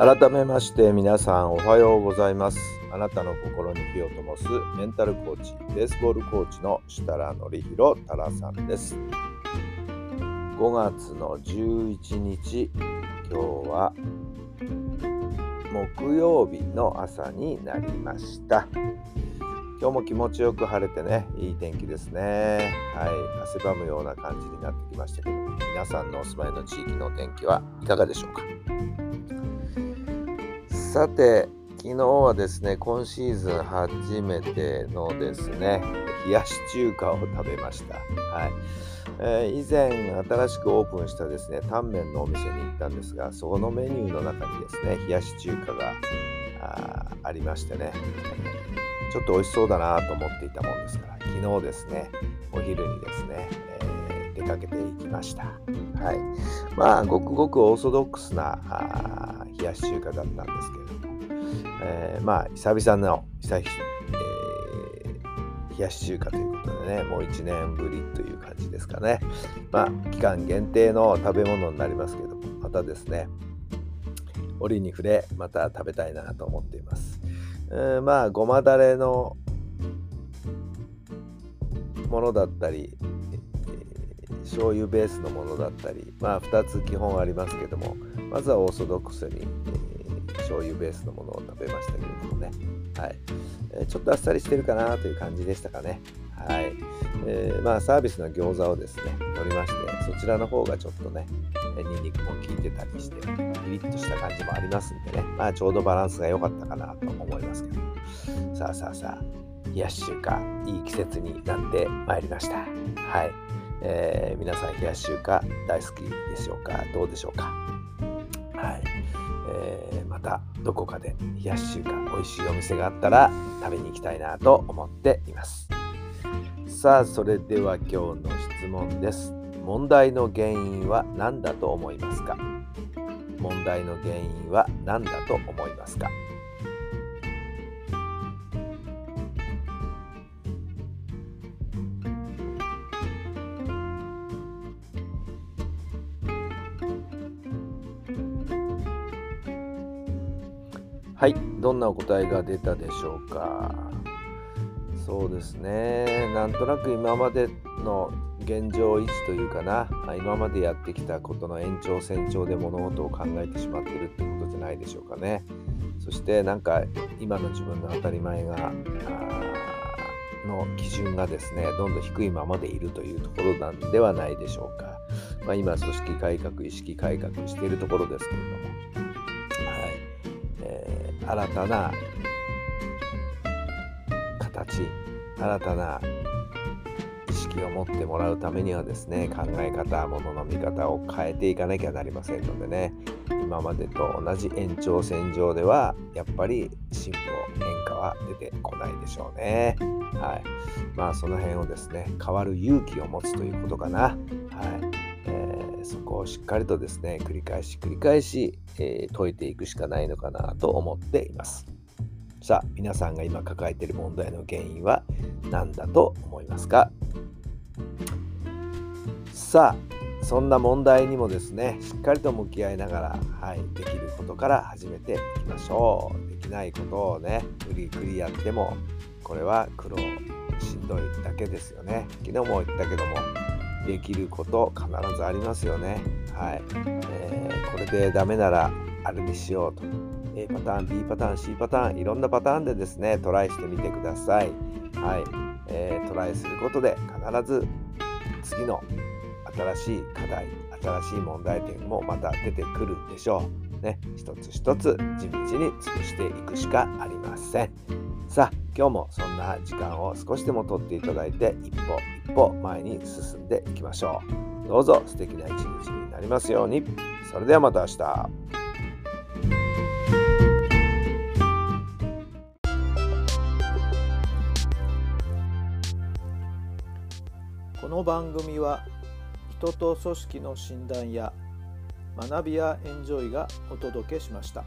改めまして皆さんおはようございます。あなたの心に火を灯すメンタルコーチベースボールコーチの設楽範弘太良さんです。5月の11日今日は木曜日の朝になりました。今日も気持ちよく晴れてねいい天気ですね。はい汗ばむような感じになってきましたけど皆さんのお住まいの地域の天気はいかがでしょうか？さて、昨日はですね、今シーズン初めてのですね、冷やし中華を食べました。はいえー、以前、新しくオープンしたですね、タンメンのお店に行ったんですが、そのメニューの中にですね、冷やし中華があありましてね、ちょっと美味しそうだなと思っていたもんですから、昨日ですね、お昼にですね、えー、出かけていきました。はい。まあ、ごくごくオーソドックスなあ冷やし中華だったんですけ、えー、まあ、久々の久々、えー、冷やし中華ということでね、もう1年ぶりという感じですかね。まあ、期間限定の食べ物になりますけど、またですね、折に触れ、また食べたいなと思っています。えー、まあ、ごまだれのものだったり、醤油ベースのものだったり、まあ、2つ基本ありますけどもまずはオーソドックスに、えー、醤油ベースのものを食べましたけれどもね、はい。え、ちょっとあっさりしてるかなという感じでしたかね。はい。えー、まあ、サービスの餃子をですね、取りまして、そちらの方がちょっとね、ニンニクも効いてたりして、ピリッとした感じもありますんでね、まあ、ちょうどバランスが良かったかなと思いますけど、さあさあさあ、冷やし中華、いい季節になってまいりました。はい。えー、皆さん冷やし中華大好きでしょうか？どうでしょうか？はい、えー、またどこかで冷やし中華美味しいお店があったら食べに行きたいなと思っています。さあそれでは今日の質問です。問題の原因は何だと思いますか？問題の原因は何だと思いますか？はい。どんなお答えが出たでしょうか？そうですね。なんとなく今までの現状維持というかな。今までやってきたことの延長線上で物事を考えてしまってるってことじゃないでしょうかね。そしてなんか今の自分の当たり前がの基準がですねどんどん低いままでいるというところなんではないでしょうか、まあ、今組織改革意識改革しているところですけれども。新たな形新たな意識を持ってもらうためにはですね考え方ものの見方を変えていかなきゃなりませんのでね。今までと同じ延長線上ではやっぱり進歩変化は出てこないでしょうね。はい。まあその辺をですね変わる勇気を持つということかな。はい。そこをしっかりとですね繰り返し繰り返し、えー、解いていくしかないのかなと思っています。さあ皆さんが今抱えている問題の原因は何だと思いますか？さあそんな問題にもですねしっかりと向き合いながら、はい、できることから始めていきましょう。できないことをね無理くりやってもこれは苦労しんどいだけですよね。昨日も言ったけどもできること必ずありますよね。はい。えー、これでダメならあれにしようと。A パターン、B パターン、C パターン、いろんなパターンでですね、トライしてみてください。はい。えー、トライすることで必ず次の新しい課題、新しい問題点もまた出てくるでしょう。ね、一つ一つ地道に潰していくしかありません。さあ今日もそんな時間を少しでもとっていただいて一歩一歩前に進んでいきましょう。どうぞ素敵な一日になりますように。それではまた明日。この番組は人と組織の診断や学びやエンジョイがお届けしました。